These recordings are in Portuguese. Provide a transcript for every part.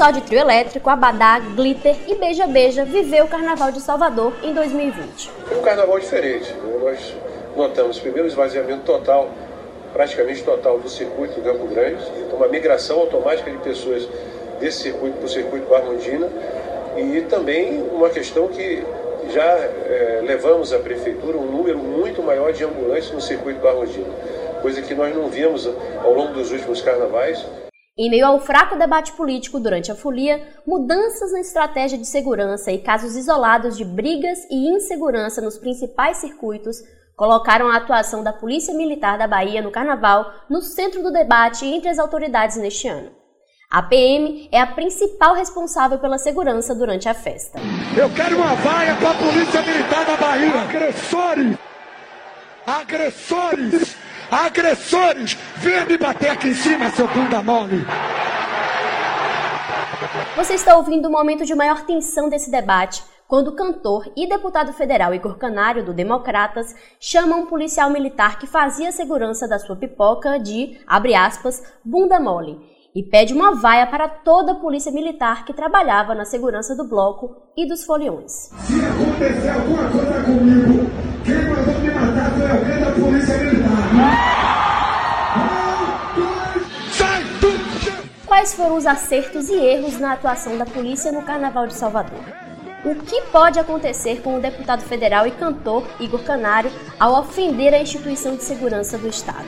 só de trio elétrico, Abadá, Glitter e Beija Beija viveu o Carnaval de Salvador em 2020. Foi um carnaval diferente. Nós notamos primeiro esvaziamento total, praticamente total, do circuito do Campo Grande, então uma migração automática de pessoas desse circuito para o circuito Barmondina e também uma questão que já é, levamos à prefeitura um número muito maior de ambulantes no circuito Barmondina, coisa que nós não vimos ao longo dos últimos carnavais. Em meio ao fraco debate político durante a folia, mudanças na estratégia de segurança e casos isolados de brigas e insegurança nos principais circuitos colocaram a atuação da Polícia Militar da Bahia no Carnaval no centro do debate entre as autoridades neste ano. A PM é a principal responsável pela segurança durante a festa. Eu quero uma vaia para a Polícia Militar da Bahia. Agressores! Agressores! Agressores! Venha me bater aqui em cima, seu bunda mole! Você está ouvindo o momento de maior tensão desse debate, quando o cantor e deputado federal Igor Canário, do Democratas, chama um policial militar que fazia a segurança da sua pipoca de, abre aspas, bunda mole, e pede uma vaia para toda a polícia militar que trabalhava na segurança do bloco e dos foliões. Se acontecer alguma coisa comigo, quem mandou me matar Quais foram os acertos e erros na atuação da polícia no Carnaval de Salvador? O que pode acontecer com o deputado federal e cantor Igor Canário ao ofender a instituição de segurança do Estado?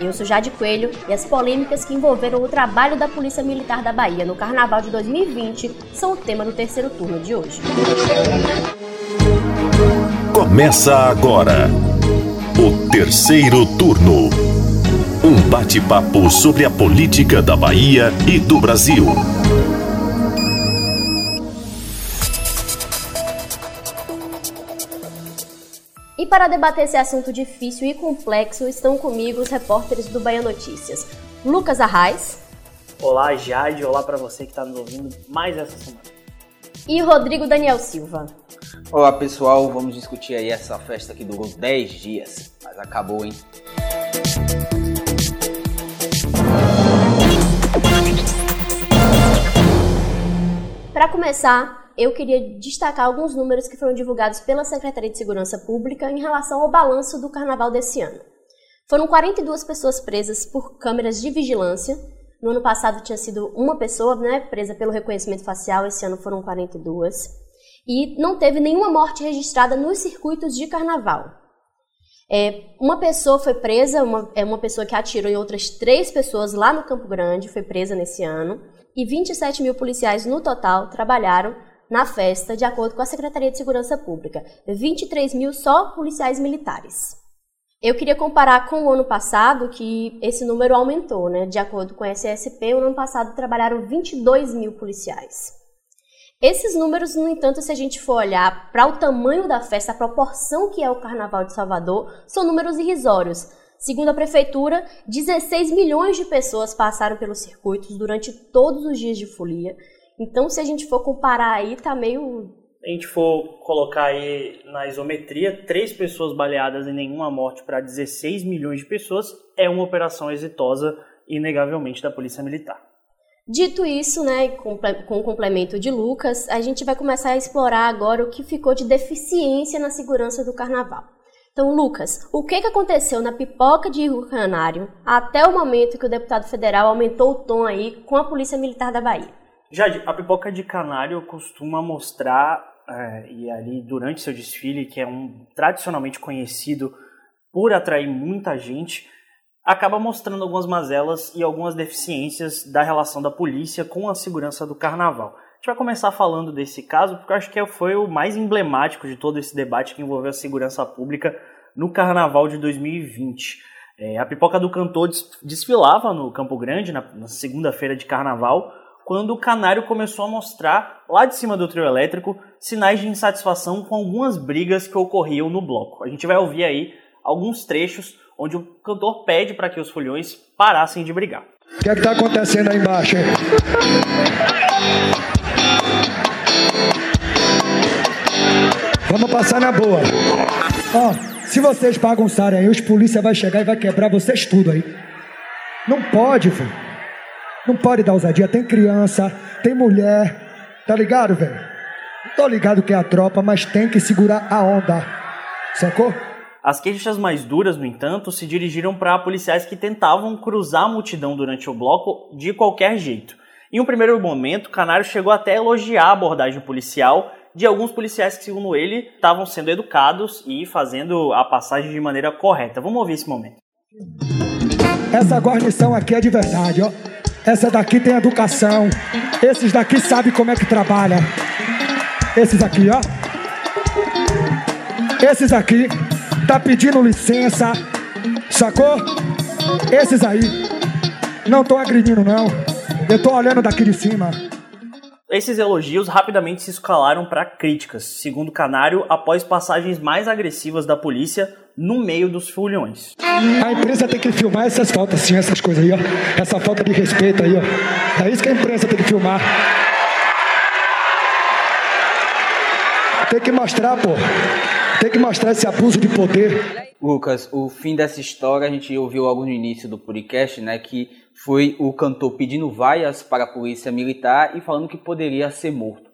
Eu sou Jade Coelho e as polêmicas que envolveram o trabalho da Polícia Militar da Bahia no Carnaval de 2020 são o tema do terceiro turno de hoje. Começa agora o terceiro turno. Um bate-papo sobre a política da Bahia e do Brasil. E para debater esse assunto difícil e complexo, estão comigo os repórteres do Bahia Notícias. Lucas Arraes. Olá, Jade. Olá para você que está nos ouvindo mais essa semana. E Rodrigo Daniel Silva. Olá, pessoal. Vamos discutir aí essa festa que durou 10 dias, mas acabou, hein? Para começar, eu queria destacar alguns números que foram divulgados pela Secretaria de Segurança Pública em relação ao balanço do carnaval desse ano. Foram 42 pessoas presas por câmeras de vigilância. No ano passado tinha sido uma pessoa né, presa pelo reconhecimento facial, esse ano foram 42. E não teve nenhuma morte registrada nos circuitos de carnaval. É, uma pessoa foi presa, uma, é uma pessoa que atirou em outras três pessoas lá no Campo Grande, foi presa nesse ano. E 27 mil policiais no total trabalharam na festa, de acordo com a Secretaria de Segurança Pública. 23 mil só policiais militares. Eu queria comparar com o ano passado, que esse número aumentou, né? De acordo com a SSP, o ano passado trabalharam 22 mil policiais. Esses números, no entanto, se a gente for olhar para o tamanho da festa, a proporção que é o Carnaval de Salvador, são números irrisórios. Segundo a prefeitura, 16 milhões de pessoas passaram pelos circuitos durante todos os dias de folia. Então, se a gente for comparar aí, tá meio. Se a gente for colocar aí na isometria, três pessoas baleadas e nenhuma morte para 16 milhões de pessoas é uma operação exitosa, inegavelmente, da Polícia Militar. Dito isso, né, com, com o complemento de Lucas, a gente vai começar a explorar agora o que ficou de deficiência na segurança do carnaval. Então, Lucas, o que, que aconteceu na pipoca de Rio Canário até o momento que o deputado federal aumentou o tom aí com a Polícia Militar da Bahia? Jade, a pipoca de canário costuma mostrar, é, e ali durante seu desfile, que é um tradicionalmente conhecido por atrair muita gente, acaba mostrando algumas mazelas e algumas deficiências da relação da polícia com a segurança do carnaval. Gente vai começar falando desse caso porque eu acho que foi o mais emblemático de todo esse debate que envolveu a segurança pública no carnaval de 2020. É, a pipoca do cantor desfilava no Campo Grande, na, na segunda-feira de carnaval, quando o canário começou a mostrar, lá de cima do trio elétrico, sinais de insatisfação com algumas brigas que ocorriam no bloco. A gente vai ouvir aí alguns trechos onde o cantor pede para que os folhões parassem de brigar. O que é está acontecendo aí embaixo? Hein? Passar na boa. Ó, Se vocês bagunçarem aí, os polícia vai chegar e vai quebrar vocês tudo aí. Não pode, velho. Não pode dar ousadia. Tem criança, tem mulher. Tá ligado, velho? Tô ligado que é a tropa, mas tem que segurar a onda. Sacou? As queixas mais duras, no entanto, se dirigiram para policiais que tentavam cruzar a multidão durante o bloco de qualquer jeito. Em um primeiro momento, Canário chegou até a elogiar a abordagem policial de alguns policiais que, segundo ele, estavam sendo educados e fazendo a passagem de maneira correta. Vamos ouvir esse momento. Essa guarnição aqui é de verdade, ó. Essa daqui tem educação. Esses daqui sabem como é que trabalha. Esses aqui, ó. Esses aqui tá pedindo licença, sacou? Esses aí não tô agredindo não. Eu tô olhando daqui de cima. Esses elogios rapidamente se escalaram para críticas, segundo Canário, após passagens mais agressivas da polícia no meio dos fulhões. A imprensa tem que filmar essas faltas, sim, essas coisas aí, ó. Essa falta de respeito aí, ó. É isso que a imprensa tem que filmar. Tem que mostrar, pô. Tem que mostrar esse abuso de poder. Lucas, o fim dessa história a gente ouviu logo no início do podcast, né, que foi o cantor pedindo vaias para a polícia militar e falando que poderia ser morto.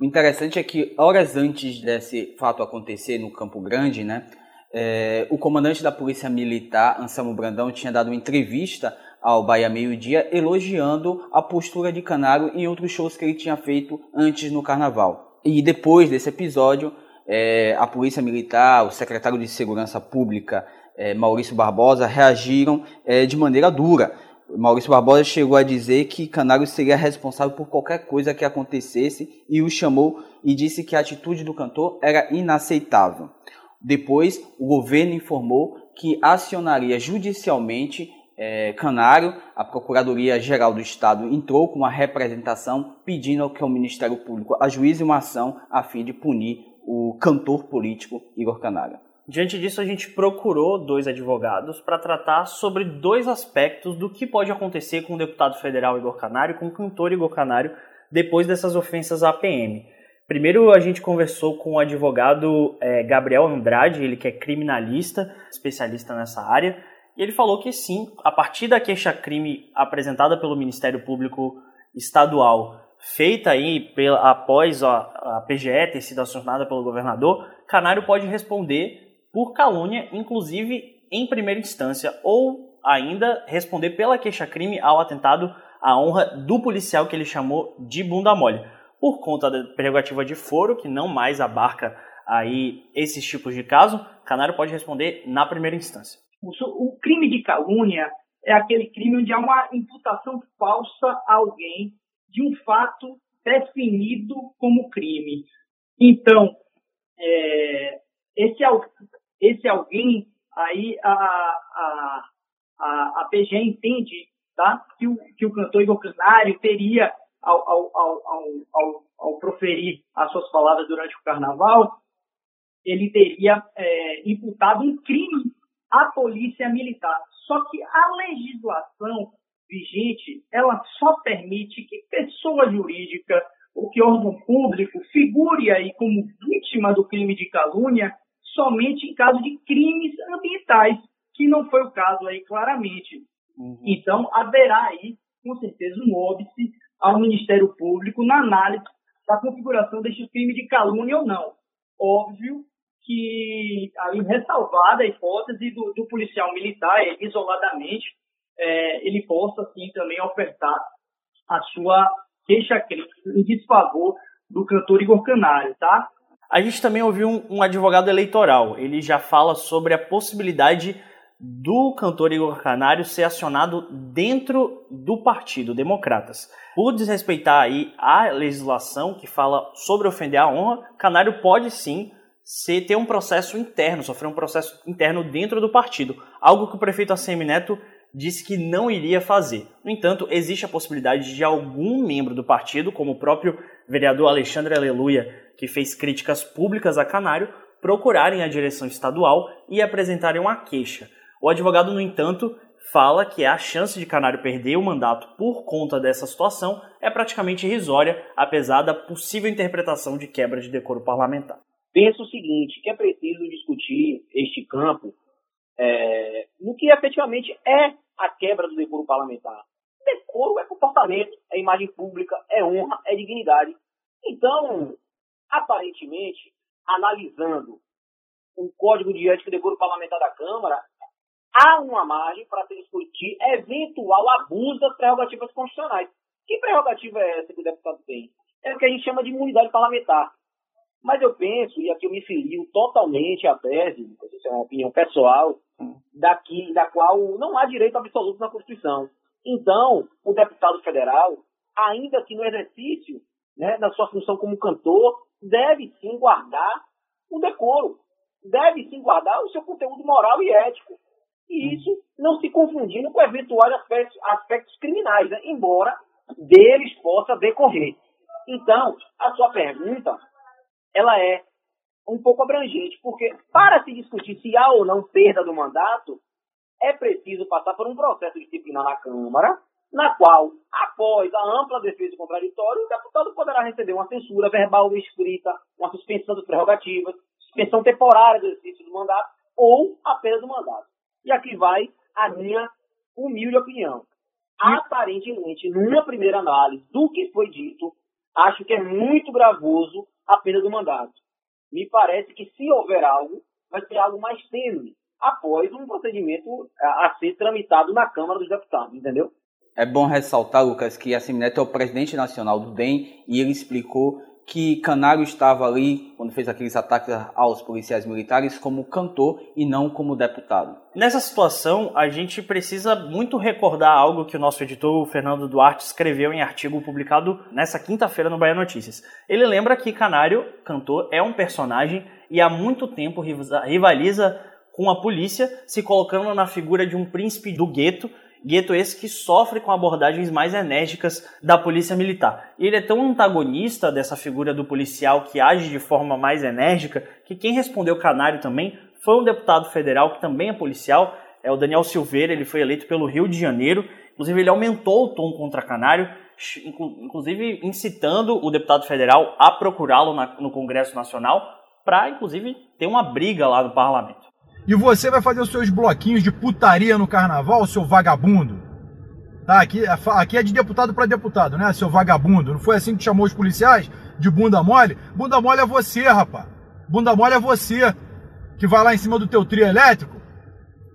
O interessante é que horas antes desse fato acontecer no Campo Grande, né, é, o comandante da polícia militar, Anselmo Brandão, tinha dado uma entrevista ao Bahia Meio Dia elogiando a postura de Canário em outros shows que ele tinha feito antes no Carnaval. E depois desse episódio, é, a Polícia Militar, o secretário de Segurança Pública, é, Maurício Barbosa, reagiram de maneira dura. Maurício Barbosa chegou a dizer que Canário seria responsável por qualquer coisa que acontecesse e o chamou e disse que a atitude do cantor era inaceitável. Depois, o governo informou que acionaria judicialmente é, Canário, a Procuradoria-Geral do Estado entrou com uma representação pedindo que o Ministério Público ajuize uma ação a fim de punir o cantor político Igor Canário. Diante disso, a gente procurou dois advogados para tratar sobre dois aspectos do que pode acontecer com o deputado federal Igor Canário com o cantor Igor Canário depois dessas ofensas à PM. Primeiro, a gente conversou com o advogado é, Gabriel Andrade, ele que é criminalista, especialista nessa área, e ele falou que sim, a partir da queixa-crime apresentada pelo Ministério Público Estadual feita aí pela, após a, a PGE ter sido acionada pelo governador, Canário pode responder por calúnia, inclusive em primeira instância, ou ainda responder pela queixa-crime ao atentado à honra do policial que ele chamou de bunda mole. Por conta da prerrogativa de foro, que não mais abarca aí esses tipos de caso, Canário pode responder na primeira instância. O, crime de calúnia é aquele crime onde há uma imputação falsa a alguém de um fato definido como crime. Então, é, esse, esse alguém, aí a, a, a, a PG entende tá, que, o, que o cantor Igor Canário teria, ao, ao, ao, ao, ao proferir as suas palavras durante o carnaval, ele teria é, imputado um crime à polícia militar. Só que a legislação vigente, ela só permite que pessoa jurídica ou que órgão público figure aí como vítima do crime de calúnia somente em caso de crimes ambientais, que não foi o caso aí claramente. Uhum. Então, haverá aí, com certeza, um óbice ao Ministério Público na análise da configuração deste crime de calúnia ou não. Óbvio que, aí, ressalvada a hipótese do, do policial militar, isoladamente, é, ele possa, sim, também ofertar a sua queixa-crime em desfavor do cantor Igor Canário, tá? A gente também ouviu um, um, advogado eleitoral. Ele já fala sobre a possibilidade do cantor Igor Canário ser acionado dentro do Partido Democratas. Por desrespeitar aí a legislação que fala sobre ofender a honra, Canário pode sim ser, ter um processo interno, sofrer um processo interno dentro do partido. Algo que o prefeito ACM Neto disse que não iria fazer. No entanto, existe a possibilidade de algum membro do partido, como o próprio vereador Alexandre Aleluia, que fez críticas públicas a Canário, procurarem a direção estadual e apresentarem uma queixa. O advogado, no entanto, fala que a chance de Canário perder o mandato por conta dessa situação é praticamente irrisória, apesar da possível interpretação de quebra de decoro parlamentar. Penso o seguinte, que é preciso discutir neste campo, é, no que efetivamente é a quebra do decoro parlamentar. Decoro é comportamento, é imagem pública, é honra, é dignidade. Então, aparentemente, analisando o Código de Ética e Decoro Parlamentar da Câmara, há uma margem para se discutir eventual abuso das prerrogativas constitucionais. Que prerrogativa é essa que o deputado tem? É o que a gente chama de imunidade parlamentar. Mas eu penso, e aqui eu me filio totalmente à tese, isso é uma opinião pessoal, daqui, da qual não há direito absoluto na Constituição. Então, o deputado federal, ainda que no exercício né, da sua função como cantor, deve sim guardar o decoro, deve sim guardar o seu conteúdo moral e ético. E isso não se confundindo com eventuais aspectos, aspectos criminais, né, embora deles possa decorrer. Então, a sua pergunta, ela é um pouco abrangente, porque para se discutir se há ou não perda do mandato, é preciso passar por um processo disciplinar na Câmara, na qual, após a ampla defesa contraditória, o deputado poderá receber uma censura verbal ou escrita, uma suspensão das prerrogativas, suspensão temporária do exercício do mandato ou a perda do mandato. E aqui vai a minha humilde opinião. Aparentemente, numa primeira análise do que foi dito, acho que é muito gravoso a perda do mandato. Me parece que se houver algo, vai ser algo mais tênue, após um procedimento a, ser tramitado na Câmara dos Deputados, entendeu? É bom ressaltar, Lucas, que a Semineto é o presidente nacional do DEM e ele explicou que Canário estava ali, quando fez aqueles ataques aos policiais militares, como cantor e não como deputado. Nessa situação, a gente precisa muito recordar algo que o nosso editor Fernando Duarte escreveu em artigo publicado nessa quinta-feira no Bahia Notícias. Ele lembra que Canário, cantor, é um personagem e há muito tempo rivaliza com a polícia, se colocando na figura de um príncipe do gueto gueto esse que sofre com abordagens mais enérgicas da polícia militar. E ele é tão antagonista dessa figura do policial que age de forma mais enérgica que quem respondeu canário também foi um deputado federal que também é policial, é o Daniel Silveira, ele foi eleito pelo Rio de Janeiro. Inclusive, ele aumentou o tom contra Canário, inclusive incitando o deputado federal a procurá-lo no Congresso Nacional para, inclusive, ter uma briga lá no parlamento. E você vai fazer os seus bloquinhos de putaria no carnaval, seu vagabundo. Tá, aqui, aqui é de deputado para deputado, né, seu vagabundo? Não foi assim que chamou os policiais? De bunda mole? Bunda mole é você, rapaz. Bunda mole é você que vai lá em cima do teu trio elétrico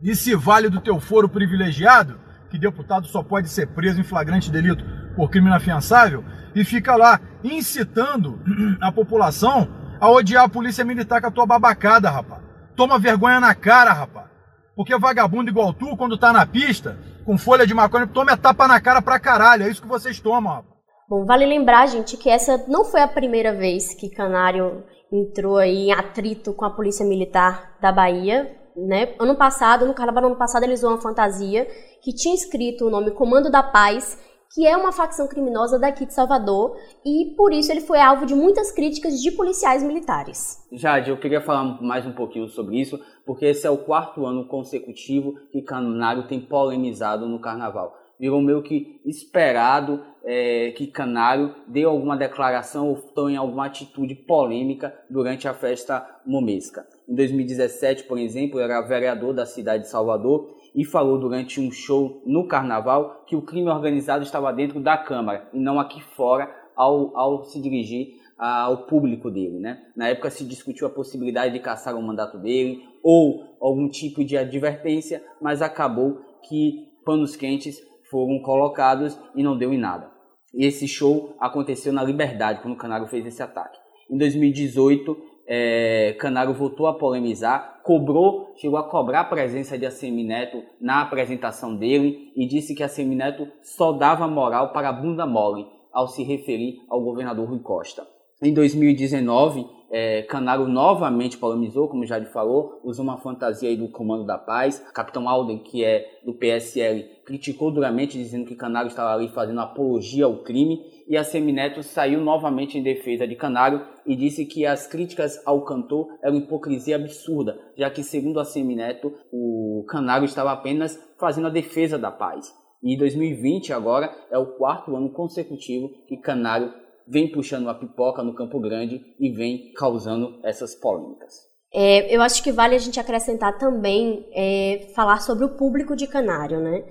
e se vale do teu foro privilegiado, que deputado só pode ser preso em flagrante delito por crime inafiançável, e fica lá incitando a população a odiar a polícia militar com a tua babacada, rapaz. Toma vergonha na cara, rapaz. Porque vagabundo igual tu, quando tá na pista, com folha de maconha, toma tapa na cara pra caralho. É isso que vocês tomam, rapaz. Bom, vale lembrar, gente, que essa não foi a primeira vez que Canário entrou aí em atrito com a Polícia Militar da Bahia. Né? Ano passado, no carnaval ano passado, ele usou uma fantasia que tinha escrito o nome Comando da Paz que é uma facção criminosa daqui de Salvador e por isso ele foi alvo de muitas críticas de policiais militares. Jade, eu queria falar mais um pouquinho sobre isso, porque esse é o quarto ano consecutivo que Canário tem polemizado no carnaval. Virou meio que esperado é, que Canário dê alguma declaração ou tome alguma atitude polêmica durante a festa momesca. Em 2017, por exemplo, era vereador da cidade de Salvador e falou durante um show no carnaval que o crime organizado estava dentro da Câmara e não aqui fora ao, ao se dirigir ao público dele. Né? Na época se discutiu a possibilidade de caçar o mandato dele ou algum tipo de advertência, mas acabou que panos quentes foram colocados e não deu em nada. E esse show aconteceu na Liberdade, quando o Canário fez esse ataque. Em 2018, é, Canário voltou a polemizar, cobrou, chegou a cobrar a presença de Assemineto na apresentação dele e disse que Assemineto só dava moral para a bunda mole ao se referir ao governador Rui Costa. Em 2019, é, Canaro novamente polemizou, como já lhe falou, usou uma fantasia aí do Comando da Paz. Capitão Alden, que é do PSL, criticou duramente, dizendo que Canaro estava ali fazendo apologia ao crime. E a Semineto saiu novamente em defesa de Canário e disse que as críticas ao cantor eram hipocrisia absurda, já que, segundo a Semineto, o Canário estava apenas fazendo a defesa da paz. E 2020 agora é o quarto ano consecutivo que Canário vem puxando uma pipoca no Campo Grande e vem causando essas polêmicas. É, eu acho que vale a gente acrescentar também é, falar sobre o público de Canário, né?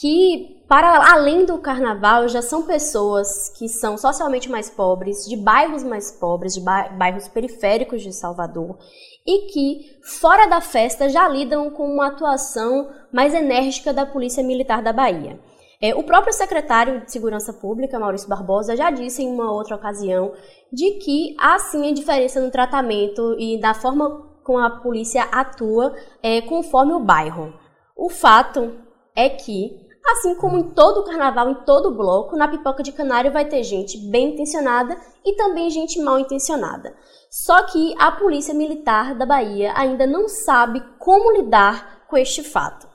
Que, para além do carnaval, já são pessoas que são socialmente mais pobres, de bairros mais pobres, de bairros periféricos de Salvador, e que, fora da festa, já lidam com uma atuação mais enérgica da Polícia Militar da Bahia. É, o próprio secretário de Segurança Pública, Maurício Barbosa, já disse em uma outra ocasião de que há sim a diferença no tratamento e da forma como a polícia atua é, conforme o bairro. O fato é que, assim como em todo carnaval, em todo bloco, na pipoca de canário vai ter gente bem intencionada e também gente mal intencionada. Só que a Polícia Militar da Bahia ainda não sabe como lidar com este fato.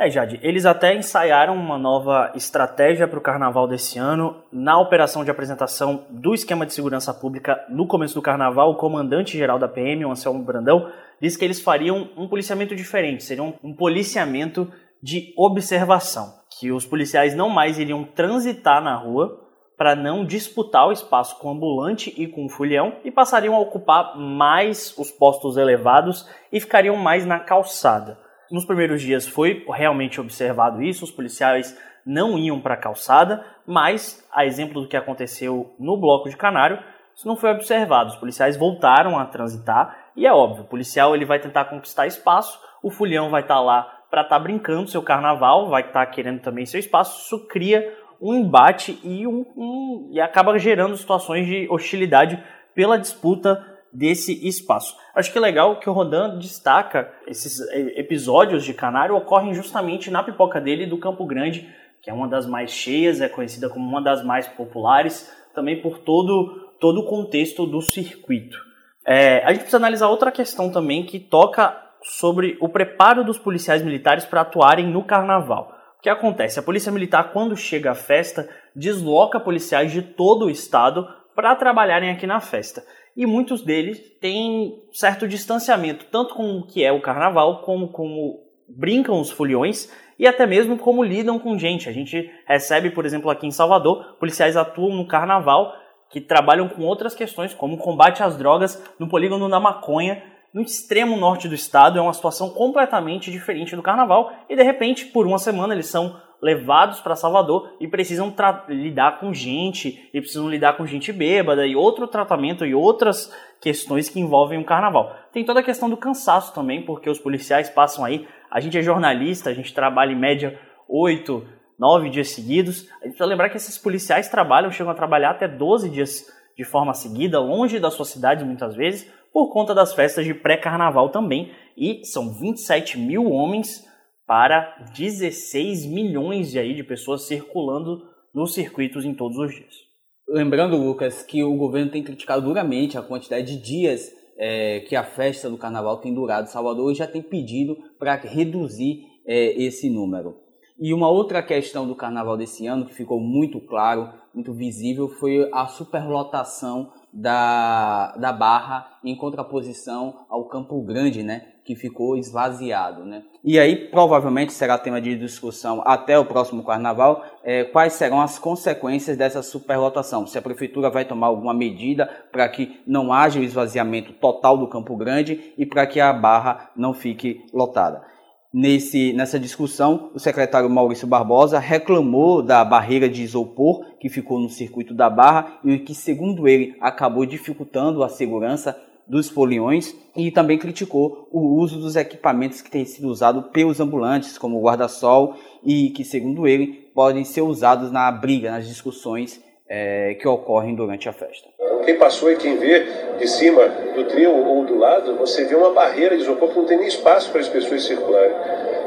É, Jade, eles até ensaiaram uma nova estratégia para o carnaval desse ano. Na operação de apresentação do esquema de segurança pública no começo do carnaval, o comandante-geral da PM, o Anselmo Brandão, disse que eles fariam um policiamento diferente, seria um, policiamento de observação, que os policiais não mais iriam transitar na rua para não disputar o espaço com o ambulante e com o fulhão e passariam a ocupar mais os postos elevados e ficariam mais na calçada. Nos primeiros dias foi realmente observado isso, os policiais não iam para a calçada, mas, a exemplo do que aconteceu no bloco de Canário, isso não foi observado. Os policiais voltaram a transitar e é óbvio, o policial ele vai tentar conquistar espaço, o fulhão vai estar tá lá para estar tá brincando seu carnaval, vai estar tá querendo também seu espaço, isso cria um embate e, um, um, e acaba gerando situações de hostilidade pela disputa desse espaço. Acho que é legal que o Rodan destaca esses episódios de Canário ocorrem justamente na pipoca dele do Campo Grande, que é uma das mais cheias, é conhecida como uma das mais populares, também por todo, todo o contexto do circuito. É, a gente precisa analisar outra questão também que toca sobre o preparo dos policiais militares para atuarem no carnaval. O que acontece? A polícia militar, quando chega à festa, desloca policiais de todo o estado para trabalharem aqui na festa e muitos deles têm certo distanciamento, tanto com o que é o carnaval, como como brincam os foliões e até mesmo como lidam com gente. A gente recebe, por exemplo, aqui em Salvador, policiais atuam no carnaval que trabalham com outras questões, como combate às drogas no polígono da maconha, no extremo norte do estado. É uma situação completamente diferente do carnaval e de repente, por uma semana, eles são levados para Salvador e precisam lidar com gente, e precisam lidar com gente bêbada e outro tratamento e outras questões que envolvem o carnaval. Tem toda a questão do cansaço também, porque os policiais passam aí, a gente é jornalista, a gente trabalha em média oito, nove dias seguidos. A gente precisa lembrar que esses policiais trabalham, chegam a trabalhar até 12 dias de forma seguida, longe das suas cidades muitas vezes, por conta das festas de pré-carnaval também. E são 27 mil homens para 16 milhões de, aí, de pessoas circulando nos circuitos em todos os dias. Lembrando, Lucas, que o governo tem criticado duramente a quantidade de dias é, que a festa do carnaval tem durado Salvador já tem pedido para reduzir é, esse número. E uma outra questão do carnaval desse ano que ficou muito claro, muito visível, foi a superlotação da, da Barra em contraposição ao Campo Grande, né? Que ficou esvaziado. Né? E aí, provavelmente, será tema de discussão até o próximo carnaval, é, quais serão as consequências dessa superlotação. Se a prefeitura vai tomar alguma medida para que não haja o esvaziamento total do Campo Grande e para que a barra não fique lotada. Nesse, nessa discussão, o secretário Maurício Barbosa reclamou da barreira de isopor que ficou no circuito da Barra e que, segundo ele, acabou dificultando a segurança dos foliões e também criticou o uso dos equipamentos que têm sido usados pelos ambulantes, como o guarda-sol, e que, segundo ele, podem ser usados na briga, nas discussões é, que ocorrem durante a festa. Quem passou e quem vê de cima do trio ou do lado, você vê uma barreira de isopor que não tem nem espaço para as pessoas circularem.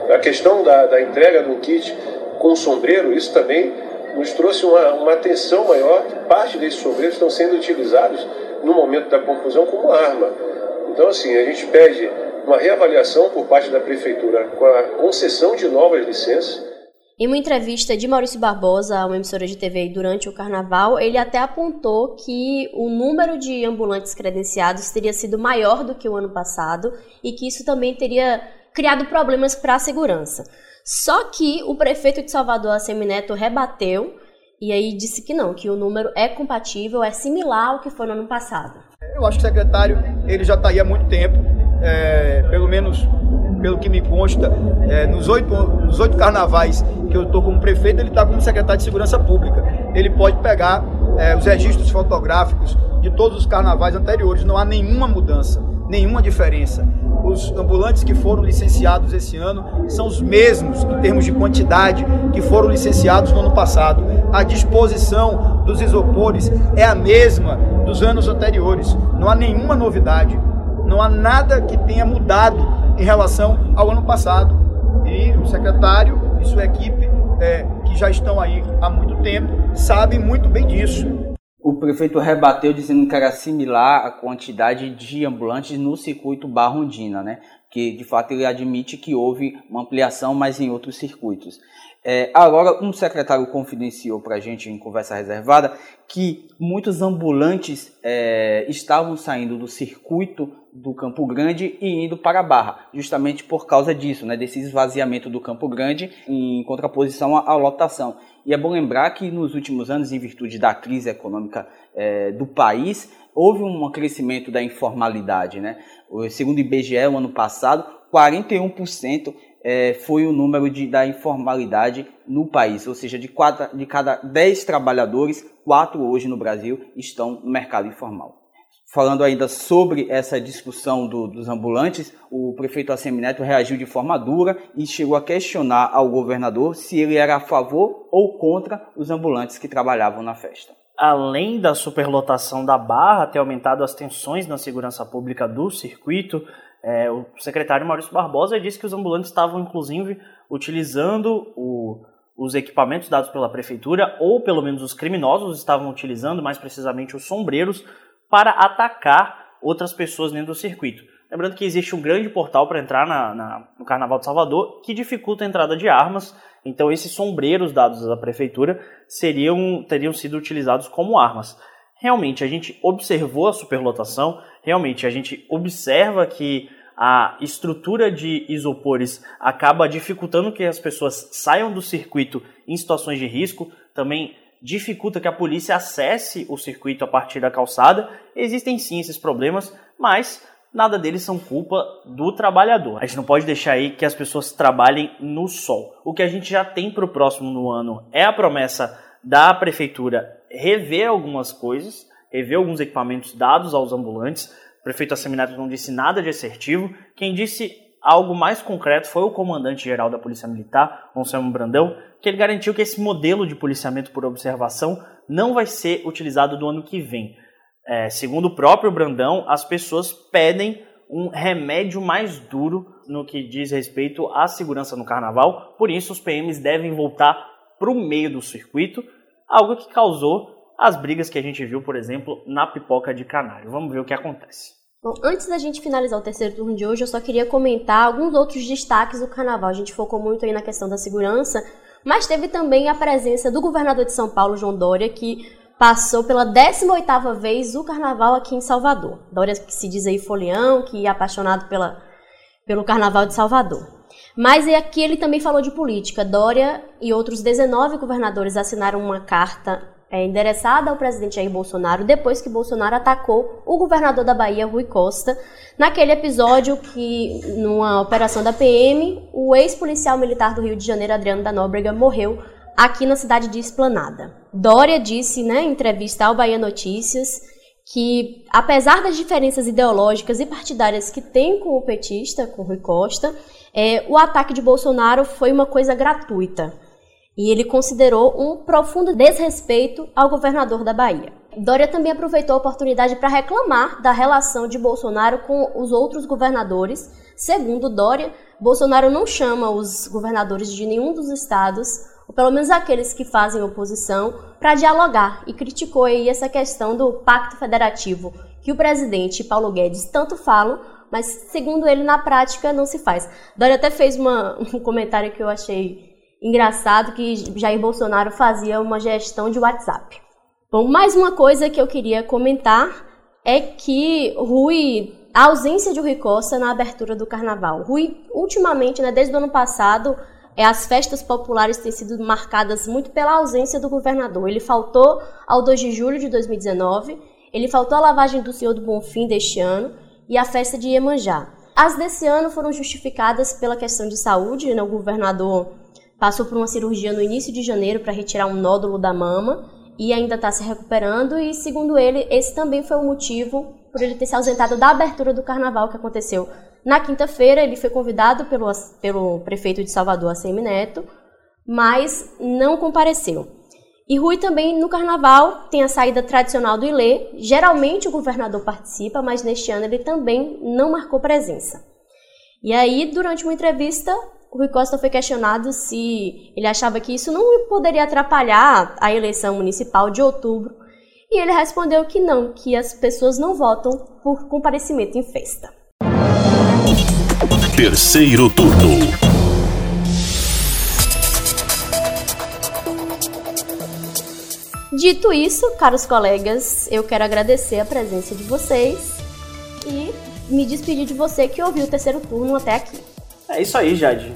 A questão da, da entrega do kit com sombreiro, isso também nos trouxe uma, uma atenção maior que parte desses sombreiros estão sendo utilizados no momento da confusão como arma. Então, assim, a gente pede uma reavaliação por parte da Prefeitura com a concessão de novas licenças. Em uma entrevista de Maurício Barbosa uma emissora de TV durante o carnaval, ele até apontou que o número de ambulantes credenciados teria sido maior do que o ano passado e que isso também teria criado problemas para a segurança. Só que o prefeito de Salvador, Assemineto, rebateu e aí disse que não, que o número é compatível, é similar ao que foi no ano passado. Eu acho que o secretário ele já está aí há muito tempo. é, pelo menos pelo que me consta, é, nos, oito, nos oito carnavais que eu estou como prefeito, ele está como secretário de Segurança Pública. Ele pode pegar é, os registros fotográficos de todos os carnavais anteriores, não há nenhuma mudança, nenhuma diferença. Os ambulantes que foram licenciados esse ano são os mesmos, em termos de quantidade, que foram licenciados no ano passado. A disposição dos isopores é a mesma dos anos anteriores. Não há nenhuma novidade, não há nada que tenha mudado em relação ao ano passado. E o secretário e sua equipe, é, que já estão aí há muito tempo, sabem muito bem disso. O prefeito rebateu dizendo que era similar a quantidade de ambulantes no circuito Barrondina, né? Que de fato ele admite que houve uma ampliação, mas em outros circuitos. É, agora, um secretário confidenciou para a gente em conversa reservada que muitos ambulantes é, estavam saindo do circuito do Campo Grande e indo para a Barra, justamente por causa disso, né, desse esvaziamento do Campo Grande em contraposição à, à lotação. E é bom lembrar que nos últimos anos, em virtude da crise econômica é, do país, houve um crescimento da informalidade. Né? Segundo o IBGE, o ano passado, 41% é, foi o número de, da informalidade no país, ou seja, de, quatro, de cada 10 trabalhadores, 4 hoje no Brasil estão no mercado informal. Falando ainda sobre essa discussão do, dos ambulantes, o prefeito Assemineto reagiu de forma dura e chegou a questionar ao governador se ele era a favor ou contra os ambulantes que trabalhavam na festa. Além da superlotação da barra ter aumentado as tensões na segurança pública do circuito, é, o secretário Maurício Barbosa disse que os ambulantes estavam, inclusive, utilizando o, os equipamentos dados pela prefeitura, ou pelo menos os criminosos estavam utilizando, mais precisamente os sombreiros, para atacar outras pessoas dentro do circuito. Lembrando que existe um grande portal para entrar na, na, no Carnaval de Salvador que dificulta a entrada de armas, então esses sombreiros dados da prefeitura seriam, teriam sido utilizados como armas. Realmente, a gente observou a superlotação, realmente a gente observa que a estrutura de isopores acaba dificultando que as pessoas saiam do circuito em situações de risco, também dificulta que a polícia acesse o circuito a partir da calçada. Existem sim esses problemas, mas nada deles são culpa do trabalhador. A gente não pode deixar aí que as pessoas trabalhem no sol. O que a gente já tem para o próximo no ano é a promessa da prefeitura rever algumas coisas, rever alguns equipamentos dados aos ambulantes. O prefeito Assemineto não disse nada de assertivo. Quem disse algo mais concreto foi o comandante-geral da Polícia Militar, Anselmo Brandão, que ele garantiu que esse modelo de policiamento por observação não vai ser utilizado do ano que vem. É, segundo o próprio Brandão, as pessoas pedem um remédio mais duro no que diz respeito à segurança no carnaval, por isso os PMs devem voltar para o meio do circuito, algo que causou as brigas que a gente viu, por exemplo, na pipoca de canário. Vamos ver o que acontece. Bom, antes da gente finalizar o terceiro turno de hoje, eu só queria comentar alguns outros destaques do carnaval. A gente focou muito aí na questão da segurança, mas teve também a presença do governador de São Paulo, João Dória, que passou pela 18ª vez o carnaval aqui em Salvador. Dória que se diz aí folião, que é apaixonado pela, pelo carnaval de Salvador. Mas aqui ele também falou de política. Dória e outros 19 governadores assinaram uma carta é, endereçada ao presidente Jair Bolsonaro depois que Bolsonaro atacou o governador da Bahia, Rui Costa, naquele episódio que, numa operação da PM, o ex-policial militar do Rio de Janeiro, Adriano da Nóbrega, morreu aqui na cidade de Esplanada. Dória disse, né, em entrevista ao Bahia Notícias, que apesar das diferenças ideológicas e partidárias que tem com o petista, com Rui Costa, é, o ataque de Bolsonaro foi uma coisa gratuita e ele considerou um profundo desrespeito ao governador da Bahia. Dória também aproveitou a oportunidade para reclamar da relação de Bolsonaro com os outros governadores. Segundo Dória, Bolsonaro não chama os governadores de nenhum dos estados, ou pelo menos aqueles que fazem oposição, para dialogar e criticou aí essa questão do pacto federativo que o presidente Paulo Guedes tanto falam, mas segundo ele na prática não se faz. Dória até fez uma, um comentário que eu achei engraçado que Jair Bolsonaro fazia uma gestão de WhatsApp. Bom, mais uma coisa que eu queria comentar é que Rui, a ausência de Rui Costa na abertura do carnaval. Rui, ultimamente, né, desde o ano passado, é, as festas populares têm sido marcadas muito pela ausência do governador. Ele faltou ao 2 de julho de 2019, ele faltou à lavagem do Senhor do Bonfim deste ano e à festa de Iemanjá. As desse ano foram justificadas pela questão de saúde, né? o governador passou por uma cirurgia no início de janeiro para retirar um nódulo da mama e ainda está se recuperando e segundo ele esse também foi o motivo por ele ter se ausentado da abertura do carnaval que aconteceu na quinta-feira. Ele foi convidado pelo, pelo prefeito de Salvador, ACM Neto, mas não compareceu. E Rui também no carnaval tem a saída tradicional do Ilê. Geralmente o governador participa, mas neste ano ele também não marcou presença. E aí, durante uma entrevista, o Rui Costa foi questionado se ele achava que isso não poderia atrapalhar a eleição municipal de outubro. E ele respondeu que não, que as pessoas não votam por comparecimento em festa. Terceiro turno. Dito isso, caros colegas, eu quero agradecer a presença de vocês e me despedir de você que ouviu o terceiro turno até aqui. É isso aí, Jade.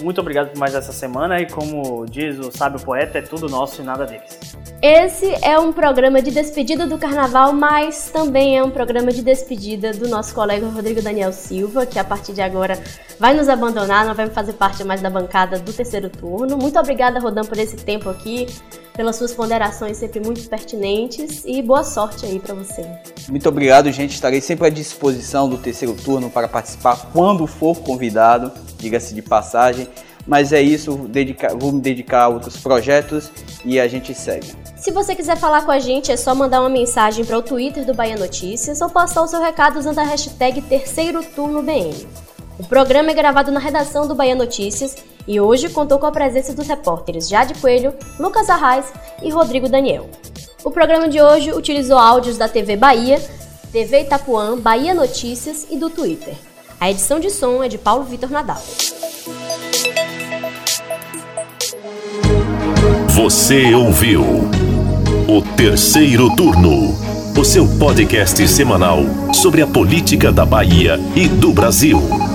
Muito obrigado por mais essa semana e como diz o sábio poeta, é tudo nosso e nada deles. Esse é um programa de despedida do carnaval, mas também é um programa de despedida do nosso colega Rodrigo Daniel Silva, que a partir de agora vai nos abandonar, não vai fazer parte mais da bancada do terceiro turno. Muito obrigada, Rodan, por esse tempo aqui, pelas suas ponderações sempre muito pertinentes e boa sorte aí para você. Muito obrigado, gente. Estarei sempre à disposição do terceiro turno para participar quando for convidado, diga-se de passagem. Mas é isso, vou me dedicar a outros projetos e a gente segue. Se você quiser falar com a gente, é só mandar uma mensagem para o Twitter do Bahia Notícias ou postar o seu recado usando a hashtag Terceiro Turno BN. O programa é gravado na redação do Bahia Notícias e hoje contou com a presença dos repórteres Jade Coelho, Lucas Arraes e Rodrigo Daniel. O programa de hoje utilizou áudios da TV Bahia, TV Itapuã, Bahia Notícias e do Twitter. A edição de som é de Paulo Vitor Nadal. Você ouviu o terceiro turno, o seu podcast semanal sobre a política da Bahia e do Brasil.